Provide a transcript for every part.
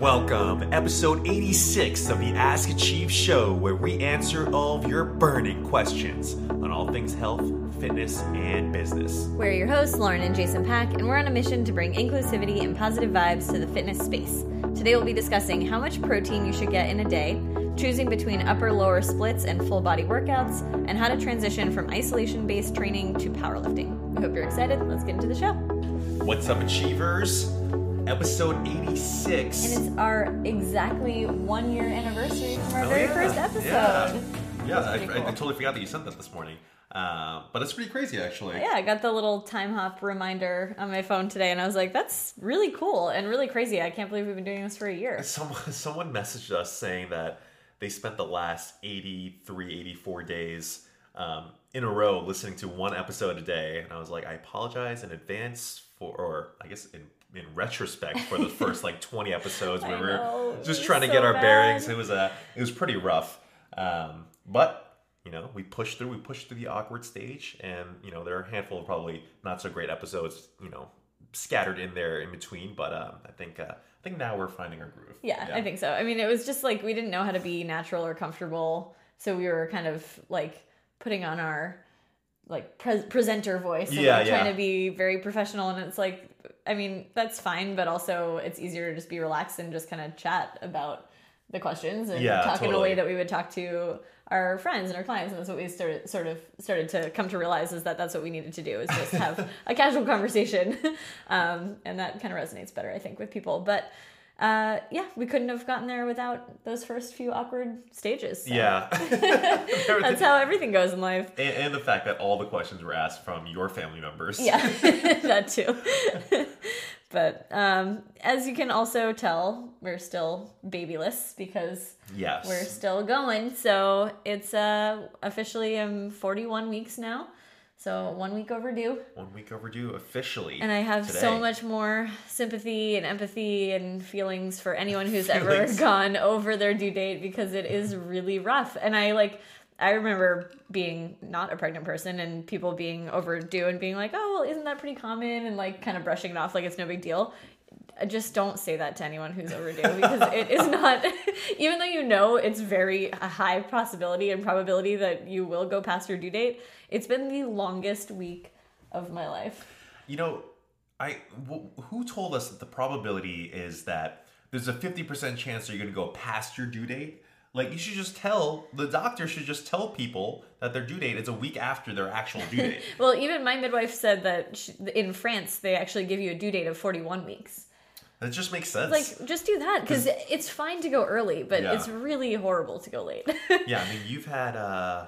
Welcome, episode 86 of the Ask Achieve show, where we answer all of your burning questions on all things health, fitness, and business. We're your hosts, Lauren and Jason Pak, and we're on a mission to bring inclusivity and positive vibes to the fitness space. Today we'll be discussing how much protein you should get in a day, choosing between upper lower splits and full body workouts, and how to transition from isolation based training to powerlifting. We hope you're excited. Let's get into the show. What's up, Achievers? Episode 86. And it's our exactly one year anniversary from our Oh, very yeah. first episode. Yeah, yeah I, pretty I, I totally forgot that you sent that this morning. Uh, but it's pretty crazy, actually. Yeah, I got the little Timehop reminder on my phone today, and I was like, that's really cool and really crazy. I can't believe we've been doing this for a year. Someone, someone messaged us saying that they spent the last 83, 84 days um, in a row listening to one episode a day. And I was like, I apologize in advance for, or I guess in, in retrospect for the first like 20 episodes where we were just trying to so get our bad. bearings. It was, a it was pretty rough. Um, but you know, we pushed through, we pushed through the awkward stage and, you know, there are a handful of probably not so great episodes, you know, scattered in there in between. But um, I think, uh, I think now we're finding our groove. Yeah, I think so. I mean, it was just like we didn't know how to be natural or comfortable, so we were kind of like putting on our like pre- presenter voice and Yeah, like, yeah. trying to be very professional. And it's like, I mean, that's fine, but also it's easier to just be relaxed and just kind of chat about the questions and Yeah, talk in a way that we would talk to our friends and our clients and that's what we started sort of started to come to realize is that that's what we needed to do is just have a casual conversation. Um, and that kind of resonates better i think with people. But uh, yeah we couldn't have gotten there without those first few awkward stages so Yeah. that's how everything goes in life and, and the fact that all the questions were asked from your family members. yeah that too but um, as you can also tell we're still babyless because Yes. we're still going. So it's uh, officially um, 41 weeks now. So one week overdue. One week overdue officially. And I have so much more sympathy and empathy and feelings for anyone who's ever gone over their due date because it is really rough. And I like, I remember being not a pregnant person and people being overdue and being like, oh, well, isn't that pretty common? And like kind of brushing it off like it's no big deal. Just don't say that to anyone who's overdue because it is not, even though you know it's very a high possibility and probability that you will go past your due date, it's been the longest week of my life. You know, I wh- who told us that the probability is that there's a 50% chance that you're going to go past your due date? Like you should just tell the doctor should just tell people that their due date is a week after their actual due date. Well, even my midwife said that she, in France they actually give you a due date of 41 weeks. That just makes sense. Like, just do that because it's fine to go early, but Yeah. it's really horrible to go late. yeah, I mean you've had uh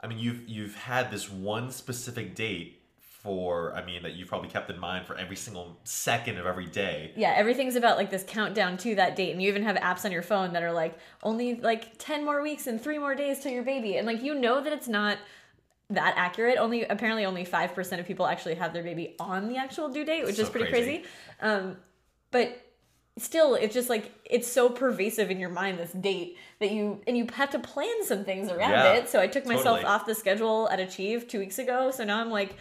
I mean you've you've had this one specific date for I mean that you've probably kept in mind for every single second of every day. yeah, everything's about like this countdown to that date, and you even have apps on your phone that are like only like 10 more weeks and three more days till your baby, and like you know that it's not that accurate. Only apparently only five percent of people actually have their baby on the actual due date, which So is pretty crazy. crazy. Um, but still it's just like it's so pervasive in your mind this date that you and you have to plan some things around Yeah, it. So i took myself off the schedule at achieve two weeks ago. So now i'm like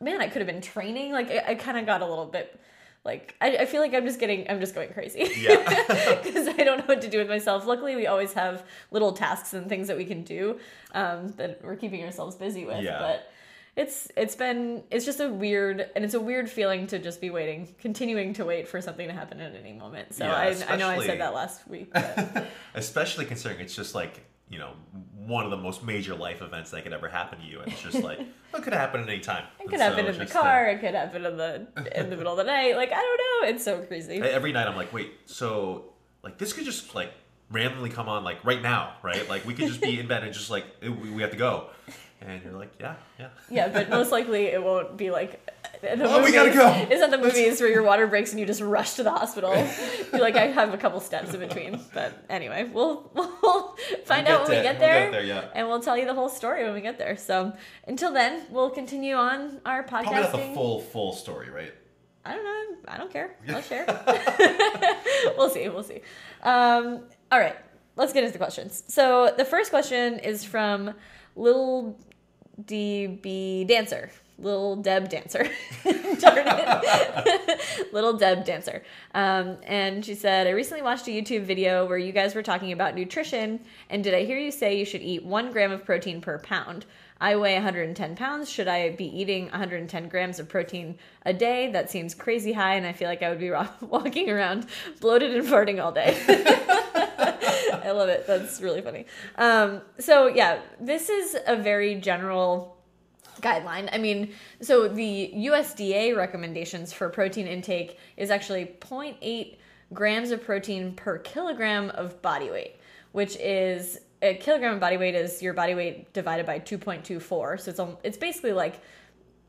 man i could have been training. Like i, I kind of got a little bit like I, I feel like i'm just getting i'm just going crazy. Yeah. because i don't know what to do with myself. Luckily we always have little tasks and things that we can do um, that we're keeping ourselves busy with Yeah. but it's it's been it's just a weird and it's a weird feeling to just be waiting continuing to wait for something to happen at any moment so Yeah, I, I know i said that last week Especially considering it's just like, you know, one of the most major life events that could ever happen to you. And it's just like, it could happen at any time. it could happen in the car it could happen in the in the middle of the night like i don't know it's so crazy every night I'm like, wait, so like this could just like randomly come on like right now, right? Like we could just be in bed and just like "Eh, we have to go. And you're like, yeah, yeah. yeah but most likely it won't be like the Oh, we gotta movies- go. It's not the movies where your water breaks and you just rush to the hospital. You're like, I have a couple steps in between. But anyway, we'll we'll find We'll out when we there. get We'll there, get there, yeah. and we'll tell you the whole story when we get there. So until then, we'll continue on our podcasting. Probably not the full full story, right? I don't know. I don't care. I'll share. we'll see. We'll see. Um, all right. Let's get into the questions. So the first question is from Lil DB Dancer. little Deb dancer. Darn it. little Deb dancer. Um, and she said, I recently watched a YouTube video where you guys were talking about nutrition. And did I hear you say you should eat one gram of protein per pound? I weigh 110 pounds. Should I be eating 110 grams of protein a day? That seems crazy high, and I feel like I would be walking around bloated and farting all day. I love it. That's really funny. Um, so, yeah, this is a very general guideline. I mean, so the USDA recommendations for protein intake is actually 0.8 grams of protein per kilogram of body weight, which is a kilogram of body weight is your body weight divided by 2.24. So it's it's basically like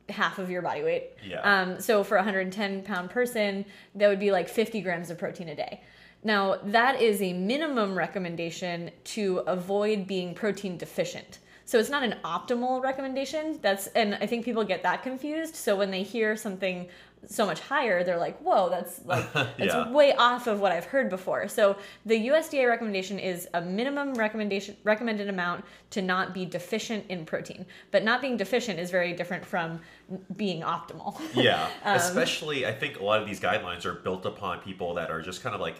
half of your body weight. Yeah. Um, so for a 110 pound person, that would be like 50 grams of protein a day. Now, that is a minimum recommendation to avoid being protein deficient. So it's not an optimal recommendation. That's and I think people get that confused. So when they hear something so much higher, they're like, "Whoa, that's like that's Yeah. way off of what I've heard before." So the USDA recommendation is a minimum recommendation recommended amount to not be deficient in protein. But not being deficient is very different from being optimal. Yeah, Um, especially I think a lot of these guidelines are built upon people that are just kind of like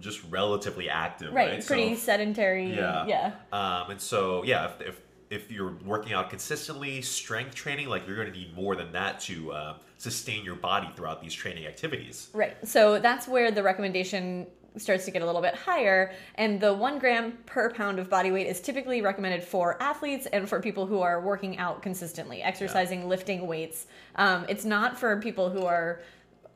just relatively active, right? right, pretty So, sedentary. yeah, yeah. Um, and so yeah, if, if if you're working out consistently, strength training, like you're going to need more than that to uh, sustain your body throughout these training activities. Right. So that's where the recommendation starts to get a little bit higher. And the one gram per pound of body weight is typically recommended for athletes and for people who are working out consistently, exercising, lifting weights. Um, it's not for people who are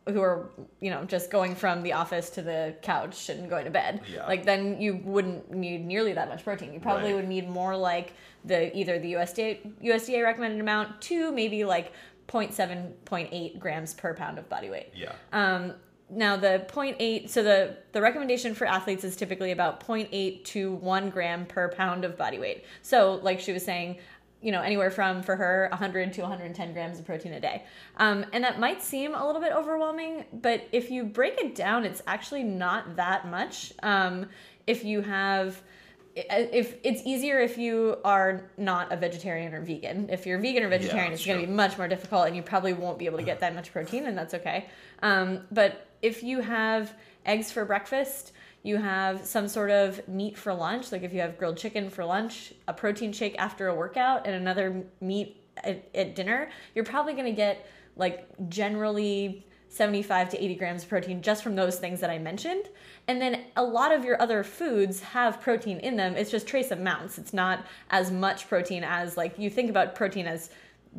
who are you know just going from the office to the couch and going to bed Yeah. like then you wouldn't need nearly that much protein you probably Right. would need more like the either the USDA USDA recommended amount to maybe like 0.7 0.8 grams per pound of body weight Yeah. um, now the 0.8, so the the recommendation for athletes is typically about 0.8 to 1 gram per pound of body weight. So like she was saying, you know, anywhere from for her 100 to 110 grams of protein a day. Um, and that might seem a little bit overwhelming, but if you break it down, it's actually not that much. Um, if you have if it's easier if you are not a vegetarian or vegan. If you're vegan or vegetarian, that's it's going to be much more difficult, and you probably won't be able to get that much protein, and that's okay. Um, but if you have eggs for breakfast, you have some sort of meat for lunch, like if you have grilled chicken for lunch, a protein shake after a workout, and another meat at, at dinner, you're probably going to get like generally 75 to 80 grams of protein just from those things that I mentioned. And then a lot of your other foods have protein in them. It's just trace amounts. It's not as much protein as like you think about protein as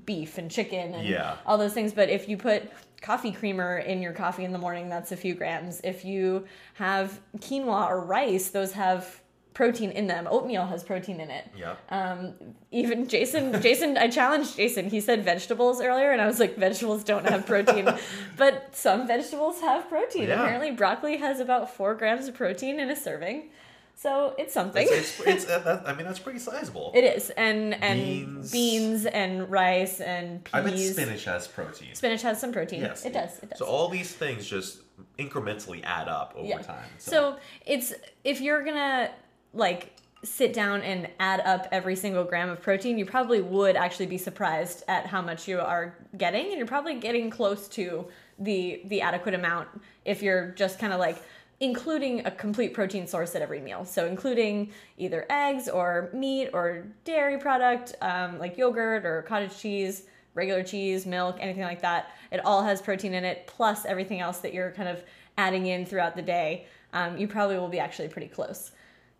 beef and chicken and Yeah. all those things. But if you put coffee creamer in your coffee in the morning, that's a few grams. If you have quinoa or rice, those have protein in them. Oatmeal has protein in it. Yeah. Um, even Jason, Jason, I challenged Jason. He said vegetables earlier, and I was like, vegetables don't have protein, but some vegetables have protein. Yeah. Apparently, broccoli has about four grams of protein in a serving, so it's something. It's, it's, it's, uh, that, I mean, that's pretty sizable. it is, and and Beans. beans, and rice and peas. I bet spinach has protein. Spinach has some protein. Yes, it does. It does. So all these things just incrementally add up over time. So it's if you're gonna like sit down and add up every single gram of protein, you probably would actually be surprised at how much you are getting, and you're probably getting close to the the adequate amount if you're just kind of like including a complete protein source at every meal. So including either eggs or meat or dairy product um, like yogurt or cottage cheese regular cheese, milk, anything like that. It all has protein in it, plus everything else that you're kind of adding in throughout the day. Um, you probably will be actually pretty close.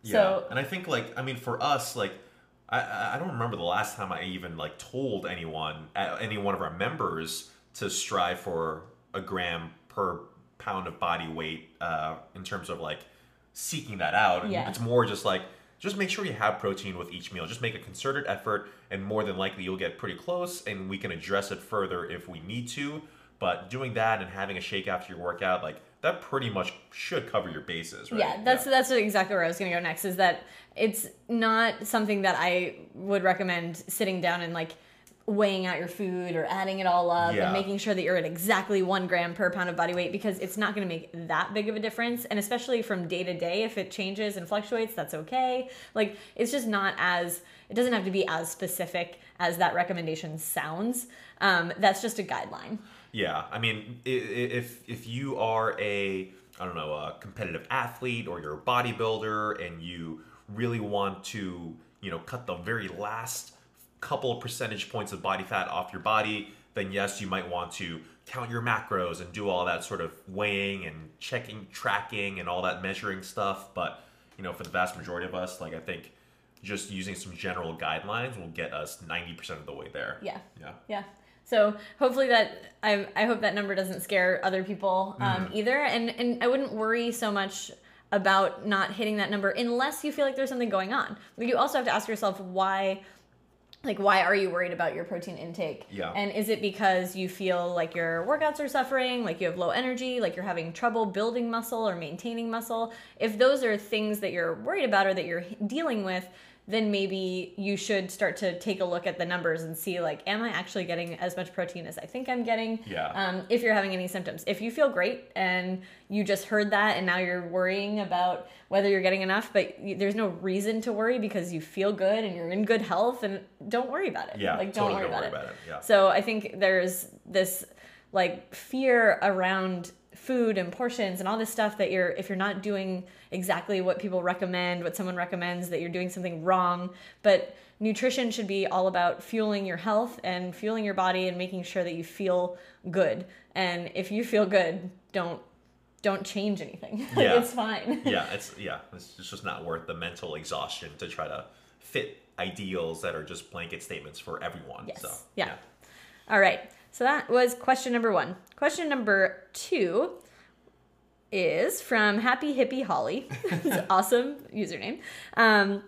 Yeah, So and I think like I mean for us like I- I don't remember the last time I even like told anyone any one of our members to strive for a gram per pound of body weight uh, in terms of like seeking that out. And Yeah. It's more just like just make sure you have protein with each meal. Just make a concerted effort, and more than likely you'll get pretty close, and we can address it further if we need to. But doing that and having a shake after your workout, like that, pretty much should cover your bases, right? yeah, that's that's exactly where I was going to go next. Is that it's not something that I would recommend sitting down and like weighing out your food or adding it all up Yeah. and making sure that you're at exactly one gram per pound of body weight because it's not going to make that big of a difference. And especially from day to day, if it changes and fluctuates, that's okay. Like it's just not as it doesn't have to be as specific as that recommendation sounds. Um, that's just a guideline. Yeah, I mean, if if you are a I don't know a competitive athlete or you're a bodybuilder and you really want to you know cut the very last couple of percentage points of body fat off your body, then yes, you might want to count your macros and do all that sort of weighing and checking, tracking, and all that measuring stuff. But you know, for the vast majority of us, like I think just using some general guidelines will get us ninety percent of the way there. Yeah. Yeah. Yeah. So hopefully that I I hope that number doesn't scare other people um, either, and and I wouldn't worry so much about not hitting that number unless you feel like there's something going on. But you also have to ask yourself why. Like, why are you worried about your protein intake? Yeah. And is it because you feel like your workouts are suffering, like you have low energy, like you're having trouble building muscle or maintaining muscle? If those are things that you're worried about or that you're dealing with, then maybe you should start to take a look at the numbers and see like am i actually getting as much protein as i think i'm getting Yeah. um, if you're having any symptoms if you feel great and you just heard that and now you're worrying about whether you're getting enough but you, there's no reason to worry because you feel good and you're in good health and don't worry about it Yeah, like don't totally worry, don't about, worry it. about it, yeah. so i think there's this like fear around food and portions and all this stuff that you're if you're not doing exactly what people recommend what someone recommends that you're doing something wrong but nutrition should be all about fueling your health and fueling your body and making sure that you feel good and if you feel good don't don't change anything Yeah. it's fine yeah, it's yeah, it's just not worth the mental exhaustion to try to fit ideals that are just blanket statements for everyone. Yes. So Yeah. All right. So that was question number one. Question number two is from Happy Hippie Holly. awesome username. Um,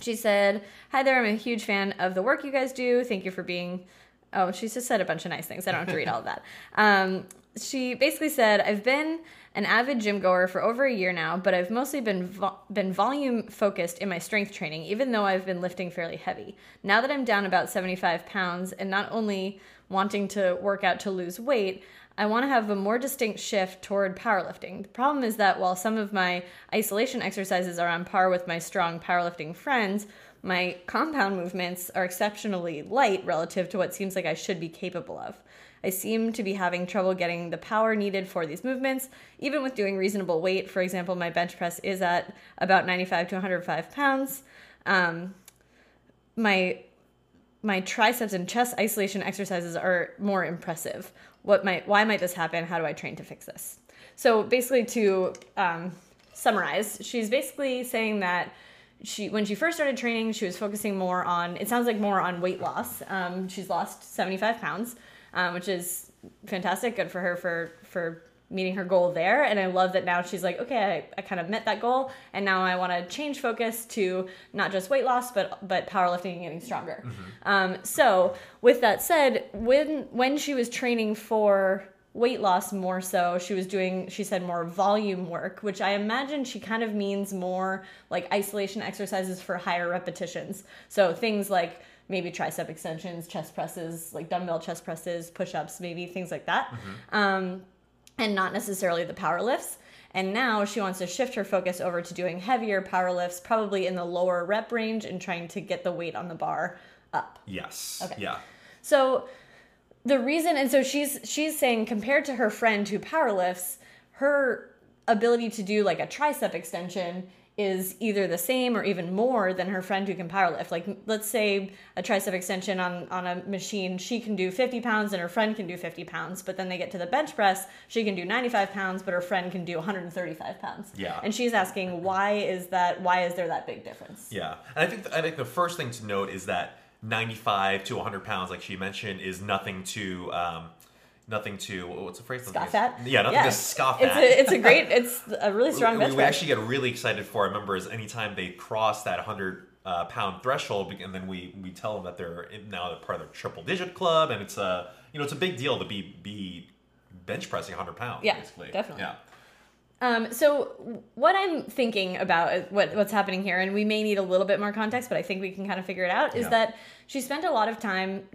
she said, Hi there, I'm a huge fan of the work you guys do. Thank you for being. Oh, she just said a bunch of nice things. I don't have to read all of that. Um, she basically said, I've been an avid gym goer for over a year now, but I've mostly been vo- been volume focused in my strength training, even though I've been lifting fairly heavy. Now that I'm down about 75 pounds and not only wanting to work out to lose weight, I want to have a more distinct shift toward powerlifting. The problem is that while some of my isolation exercises are on par with my strong powerlifting friends, my compound movements are exceptionally light relative to what seems like I should be capable of. I seem to be having trouble getting the power needed for these movements, even with doing reasonable weight. For example, my bench press is at about 95 to 105 pounds. Um, my my triceps and chest isolation exercises are more impressive. What might why might this happen? How do I train to fix this? So basically, to um, summarize, she's basically saying that she when she first started training, she was focusing more on it sounds like more on weight loss. Um, she's lost seventy five pounds, um, which is fantastic. Good for her for for meeting her goal there. And I love that now she's like, okay, I, I kind of met that goal, and now I want to change focus to not just weight loss, but but powerlifting and getting stronger. Um, so with that said, when when she was training for weight loss more so she was doing she said more volume work which i imagine she kind of means more like isolation exercises for higher repetitions. So things like maybe tricep extensions chest presses like dumbbell chest presses push-ups maybe things like that. Um, and not necessarily the power lifts and now she wants to shift her focus over to doing heavier power lifts probably in the lower rep range and trying to get the weight on the bar up Yes. Okay. Yeah. so the reason and so she's she's saying compared to her friend who powerlifts, her ability to do like a tricep extension is either the same or even more than her friend who can powerlift. Like let's say a tricep extension on on a machine, she can do 50 pounds and her friend can do 50 pounds, but then they get to the bench press, she can do 95 pounds, but her friend can do 135 pounds. Yeah. And she's asking why is that why is there that big difference? Yeah, and I think I think the first thing to note is that 95 to 100 pounds, like she mentioned, is nothing to um, nothing to what's the phrase? Scoff at? Yeah, nothing to scoff it's at. A, it's a great, it's a really strong we, we actually get really excited for our members anytime they cross that 100 uh, pound threshold and then we we tell them that they're in- now they're part of the triple digit club and it's a you know it's a big deal to be be bench pressing 100 pounds Yeah, basically definitely. yeah Um, so what I'm thinking about what what's happening here, and we may need a little bit more context, but I think we can kind of figure it out. Is Yeah. that she spent a lot of time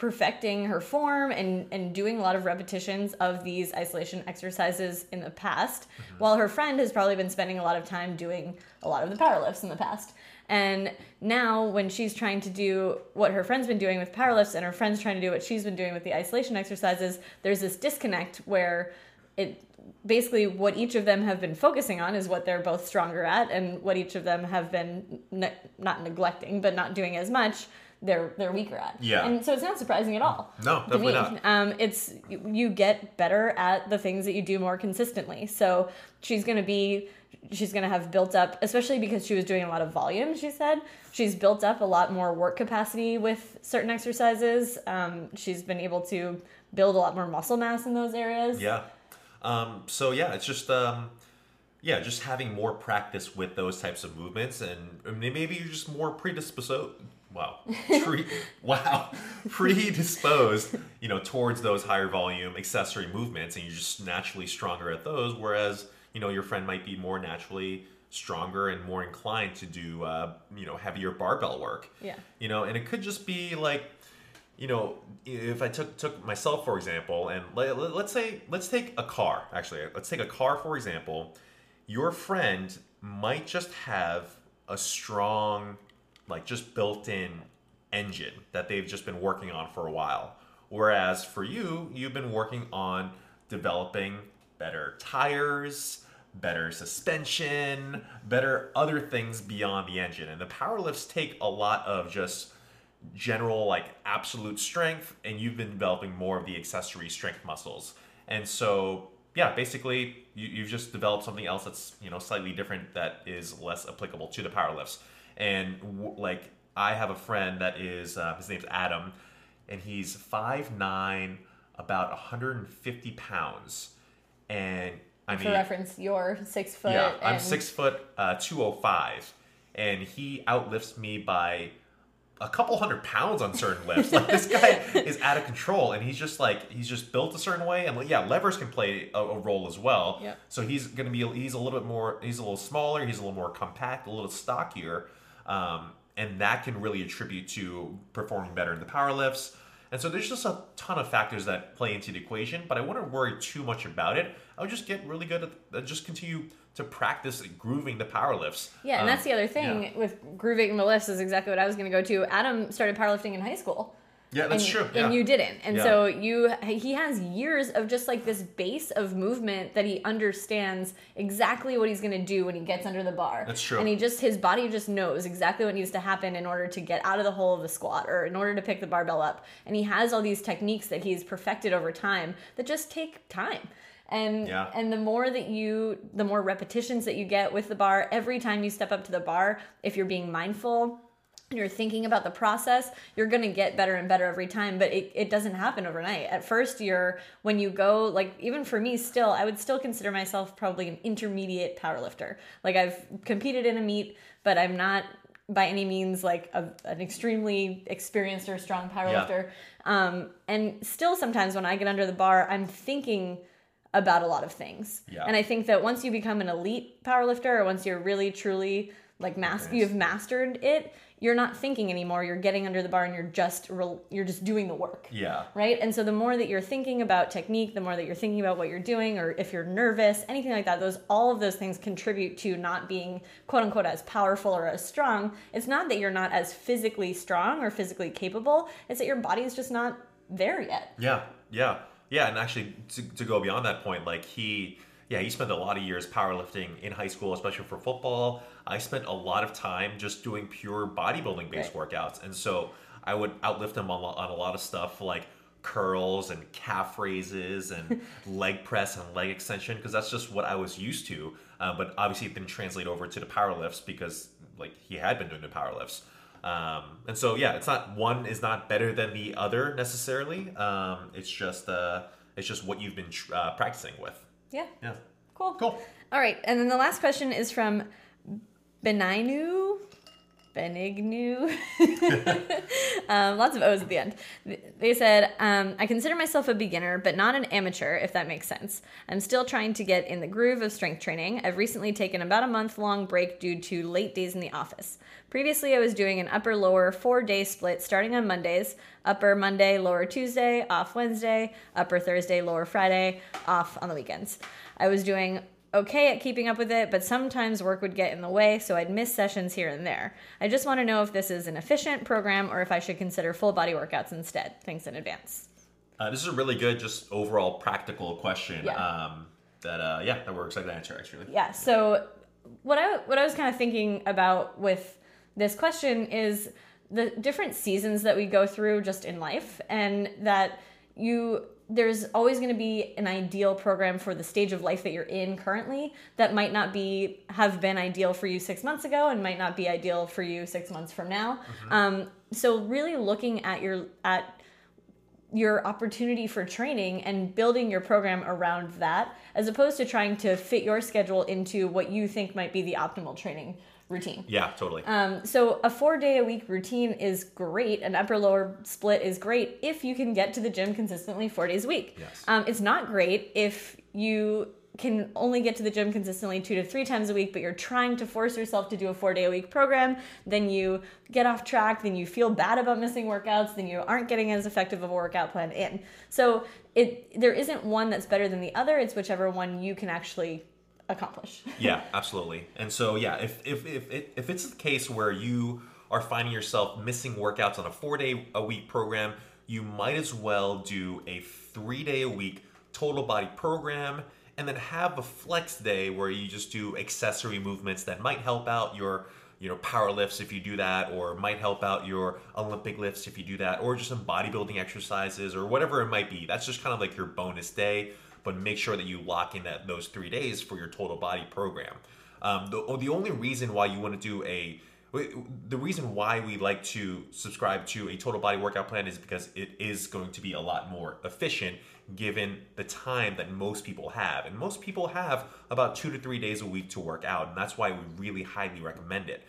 perfecting her form and and doing a lot of repetitions of these isolation exercises in the past mm-hmm. while her friend has probably been spending a lot of time doing a lot of the power lifts in the past. And now when she's trying to do what her friend's been doing with power lifts and her friend's trying to do what she's been doing with the isolation exercises there's this disconnect where it basically what each of them have been focusing on is what they're both stronger at and what each of them have been ne- not neglecting but not doing as much they're they're weaker at Yeah. and so it's not surprising at all No, definitely me. not. um, it's you get better at the things that you do more consistently so she's going to be she's going to have built up especially because she was doing a lot of volume she said she's built up a lot more work capacity with certain exercises um, she's been able to build a lot more muscle mass in those areas Yeah. Um, so yeah, it's just um, yeah, just having more practice with those types of movements, and maybe you're just more predisposed. Wow, pre, wow, predisposed, you know, towards those higher volume accessory movements, and you're just naturally stronger at those. Whereas, you know, your friend might be more naturally stronger and more inclined to do, uh, you know, heavier barbell work. Yeah. You know, and it could just be like you know, if I took took myself for example, and let, let's say let's take a car. Actually, let's take a car for example. Your friend might just have a strong, like just built-in engine that they've just been working on for a while. Whereas for you, you've been working on developing better tires, better suspension, better other things beyond the engine. And the power lifts take a lot of just general like absolute strength and you've been developing more of the accessory strength muscles and so yeah basically you, you've just developed something else that's you know slightly different that is less applicable to the power lifts and w- like i have a friend that is uh, his name's adam and he's 5'9 about 150 pounds and i mean for reference you're six foot yeah, I'm six foot uh, two oh five, and he outlifts me by a couple hundred pounds on certain lifts. Like this guy is out of control, and he's just like he's just built a certain way, and like, yeah, levers can play a, a role as well. Yep. So he's gonna be he's a little bit more he's a little smaller, he's a little more compact, a little stockier, um, and that can really attribute to performing better in the power lifts. And so there's just a ton of factors that play into the equation, but I wouldn't worry too much about it. I would just get really good at uh, just continue to practice grooving the power lifts. Yeah, and Um, that's the other thing yeah. with grooving the lifts is exactly what I was going to go to. Adam started powerlifting in high school. Yeah, that's and, true. Yeah. And you didn't. And Yeah. so you he has years of just like this base of movement that he understands exactly what he's going to do when he gets under the bar. That's true. And he just his body just knows exactly what needs to happen in order to get out of the hole of the squat or in order to pick the barbell up. And he has all these techniques that he's perfected over time that just take time. And Yeah. and the more that you the more repetitions that you get with the bar, every time you step up to the bar, if you're being mindful you're thinking about the process, you're going to get better and better every time. But it, it doesn't happen overnight. At first, you're, when you go, like, even for me, still, I would still consider myself probably an intermediate powerlifter. Like, I've competed in a meet, but I'm not by any means like a, an extremely experienced or strong powerlifter. Um, and still, sometimes when I get under the bar, I'm thinking about a lot of things. Yeah. And I think that once you become an elite powerlifter or once you're really truly like mas- you've mastered it, you're not thinking anymore. You're getting under the bar and you're just you're just doing the work. yeah. Right? And so the more that you're thinking about technique, the more that you're thinking about what you're doing or if you're nervous, anything like that, those all of those things contribute to not being quote unquote as powerful or as strong. It's not that you're not as physically strong or physically capable, it's that your body is just not there yet. Yeah, yeah, yeah. And actually, to, to go beyond that point, like he, yeah, he spent a lot of years powerlifting in high school, especially for football. I spent a lot of time just doing pure bodybuilding based workouts, and so I would outlift him on, on a lot of stuff like curls and calf raises and leg press and leg extension because that's just what I was used to. Uh, but obviously, it didn't translate over to the power lifts because like he had been doing the power lifts. Um, and so yeah, it's not one is not better than the other necessarily. Um, it's just uh, it's just what you've been tr- uh, practicing with. Yeah. Yeah. Cool. Cool. All right, and then the last question is from Benainu. Benignu. um, lots of O's at the end. They said, um, I consider myself a beginner, but not an amateur, if that makes sense. I'm still trying to get in the groove of strength training. I've recently taken about a month long break due to late days in the office. Previously, I was doing an upper lower four day split starting on Mondays upper Monday, lower Tuesday, off Wednesday, upper Thursday, lower Friday, off on the weekends. I was doing okay at keeping up with it, but sometimes work would get in the way, so I'd miss sessions here and there. I just want to know if this is an efficient program or if I should consider full body workouts instead. Thanks in advance. Uh, this is a really good, just overall practical question. Yeah. Um, that uh, yeah, that we're excited to answer actually. Yeah. So what I what I was kind of thinking about with this question is the different seasons that we go through just in life, and that you there's always going to be an ideal program for the stage of life that you're in currently that might not be have been ideal for you six months ago and might not be ideal for you six months from now. Um, so really looking at your at your opportunity for training and building your program around that as opposed to trying to fit your schedule into what you think might be the optimal training routine Yeah, totally. um, so a four day a week routine is great. An upper lower split is great if you can get to the gym consistently four days a week. Yes. Um, it's not great if you can only get to the gym consistently two to three times a week, but you're trying to force yourself to do a four day a week program. Then you get off track. Then you feel bad about missing workouts. Then you aren't getting as effective of a workout plan in. So it there isn't one that's better than the other. It's whichever one you can actually accomplish. yeah, absolutely. And so yeah, if if if if, it's the case where you are finding yourself missing workouts on a four day a week program, you might as well do a three day a week total body program and then have a flex day where you just do accessory movements that might help out your you know power lifts if you do that or might help out your olympic lifts if you do that or just some bodybuilding exercises or whatever it might be that's just kind of like your bonus day but make sure that you lock in that those three days for your total body program um, the, the only reason why you want to do a the reason why we like to subscribe to a total body workout plan is because it is going to be a lot more efficient given the time that most people have. And most people have about two to three days a week to work out, and that's why we really highly recommend it.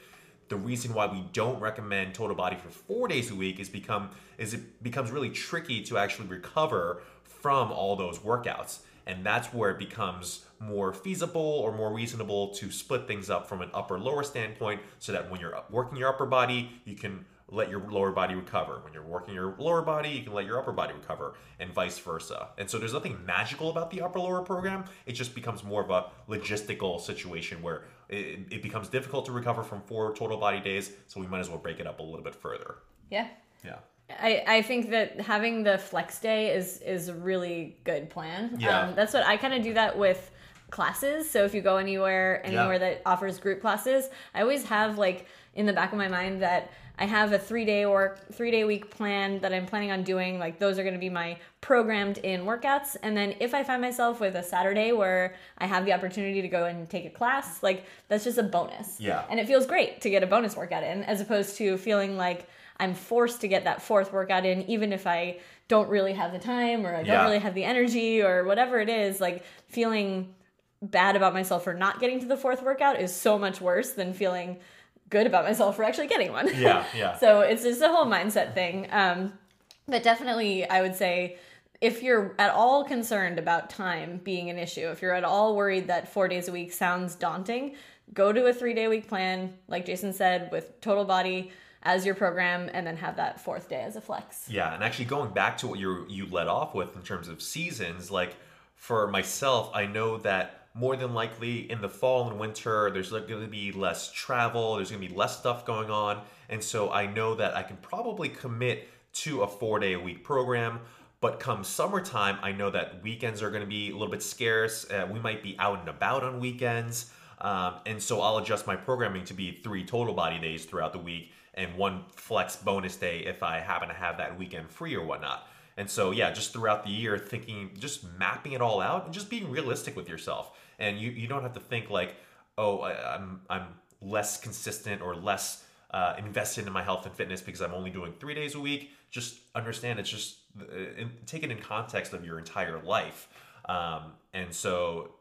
The reason why we don't recommend total body for four days a week is become is it becomes really tricky to actually recover from all those workouts. And that's where it becomes more feasible or more reasonable to split things up from an upper lower standpoint so that when you're working your upper body, you can let your lower body recover. When you're working your lower body, you can let your upper body recover, and vice versa. And so there's nothing magical about the upper lower program. It just becomes more of a logistical situation where it, it becomes difficult to recover from four total body days. So we might as well break it up a little bit further. Yeah. Yeah. I, I think that having the flex day is is a really good plan. Yeah. Um, that's what I kind of do that with classes. So if you go anywhere anywhere Yeah. that offers group classes, I always have like in the back of my mind that I have a three day or three day week plan that I'm planning on doing. Like those are going to be my programmed in workouts. And then if I find myself with a Saturday where I have the opportunity to go and take a class, like that's just a bonus. Yeah. And it feels great to get a bonus workout in as opposed to feeling like I'm forced to get that fourth workout in, even if I don't really have the time or I don't Yeah. really have the energy or whatever it is. Like feeling bad about myself for not getting to the fourth workout is so much worse than feeling good about myself for actually getting one. Yeah, yeah. so it's just a whole mindset thing. Um, but definitely, I would say if you're at all concerned about time being an issue, if you're at all worried that four days a week sounds daunting, go to a three day week plan, like Jason said, with total body as your program, and then have that fourth day as a flex. Yeah, and actually going back to what you you led off with in terms of seasons, like for myself, I know that more than likely in the fall and winter, there's going to be less travel, there's going to be less stuff going on, and so I know that I can probably commit to a four day a week program. But come summertime, I know that weekends are going to be a little bit scarce. Uh, we might be out and about on weekends. Um, and so I'll adjust my programming to be three total body days throughout the week and one flex bonus day if I happen to have that weekend free or whatnot. And so, yeah, just throughout the year, thinking, just mapping it all out and just being realistic with yourself. And you, you don't have to think like, oh, I, I'm, I'm less consistent or less uh, invested in my health and fitness because I'm only doing three days a week. Just understand it's just uh, in, take it in context of your entire life. Um, and so,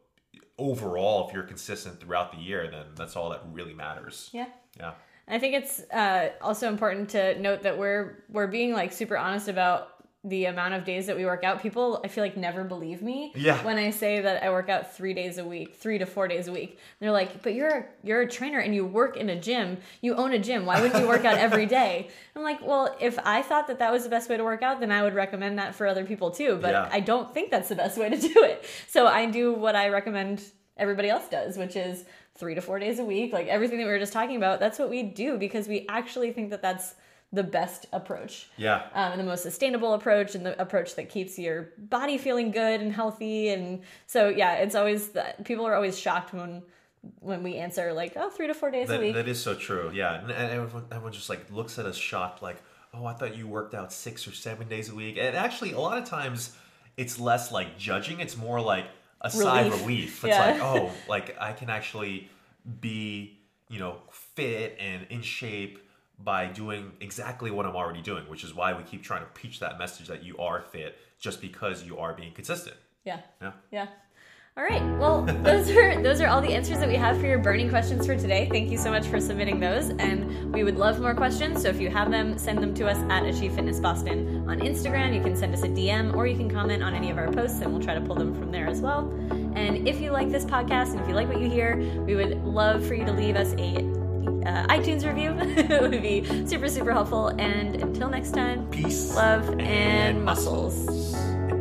overall, if you're consistent throughout the year, then that's all that really matters. Yeah. Yeah. I think it's uh, also important to note that we're we're being like super honest about the amount of days that we work out. People, I feel like, never believe me Yeah. when I say that I work out three days a week, three to four days a week. they're like, "But you're a, you're a trainer and you work in a gym. You own a gym. Why wouldn't you work out every day?" I'm like, "Well, if I thought that that was the best way to work out, then I would recommend that for other people too. But Yeah. I don't think that's the best way to do it. So I do what I recommend everybody else does, which is three to four days a week. Like everything that we were just talking about, that's what we do because we actually think that that's the best approach Yeah. um, and the most sustainable approach and the approach that keeps your body feeling good and healthy and so yeah it's always that people are always shocked when when we answer like oh three to four days a week that is so true. Yeah, and, and everyone, everyone just like looks at us shocked, like, "Oh, I thought you worked out six or seven days a week." And actually, a lot of times, it's less like judging; it's more like a sigh of Relief. relief. It's Yeah. like, "Oh, like I can actually be, you know, fit and in shape." By doing exactly what I'm already doing, which is why we keep trying to preach that message that you are fit just because you are being consistent. yeah. Yeah. yeah. All right. Well those are those are all the answers that we have for your burning questions for today. Thank you so much for submitting those and we would love more questions. So if you have them send them to us at achieve fitness boston on instagram. You can send us a dm or you can comment on any of our posts and we'll try to pull them from there as well. And if you like this podcast and if you like what you hear we would love for you to leave us a uh, itunes review. It would be super super helpful. And until next time Peace love and and muscles. And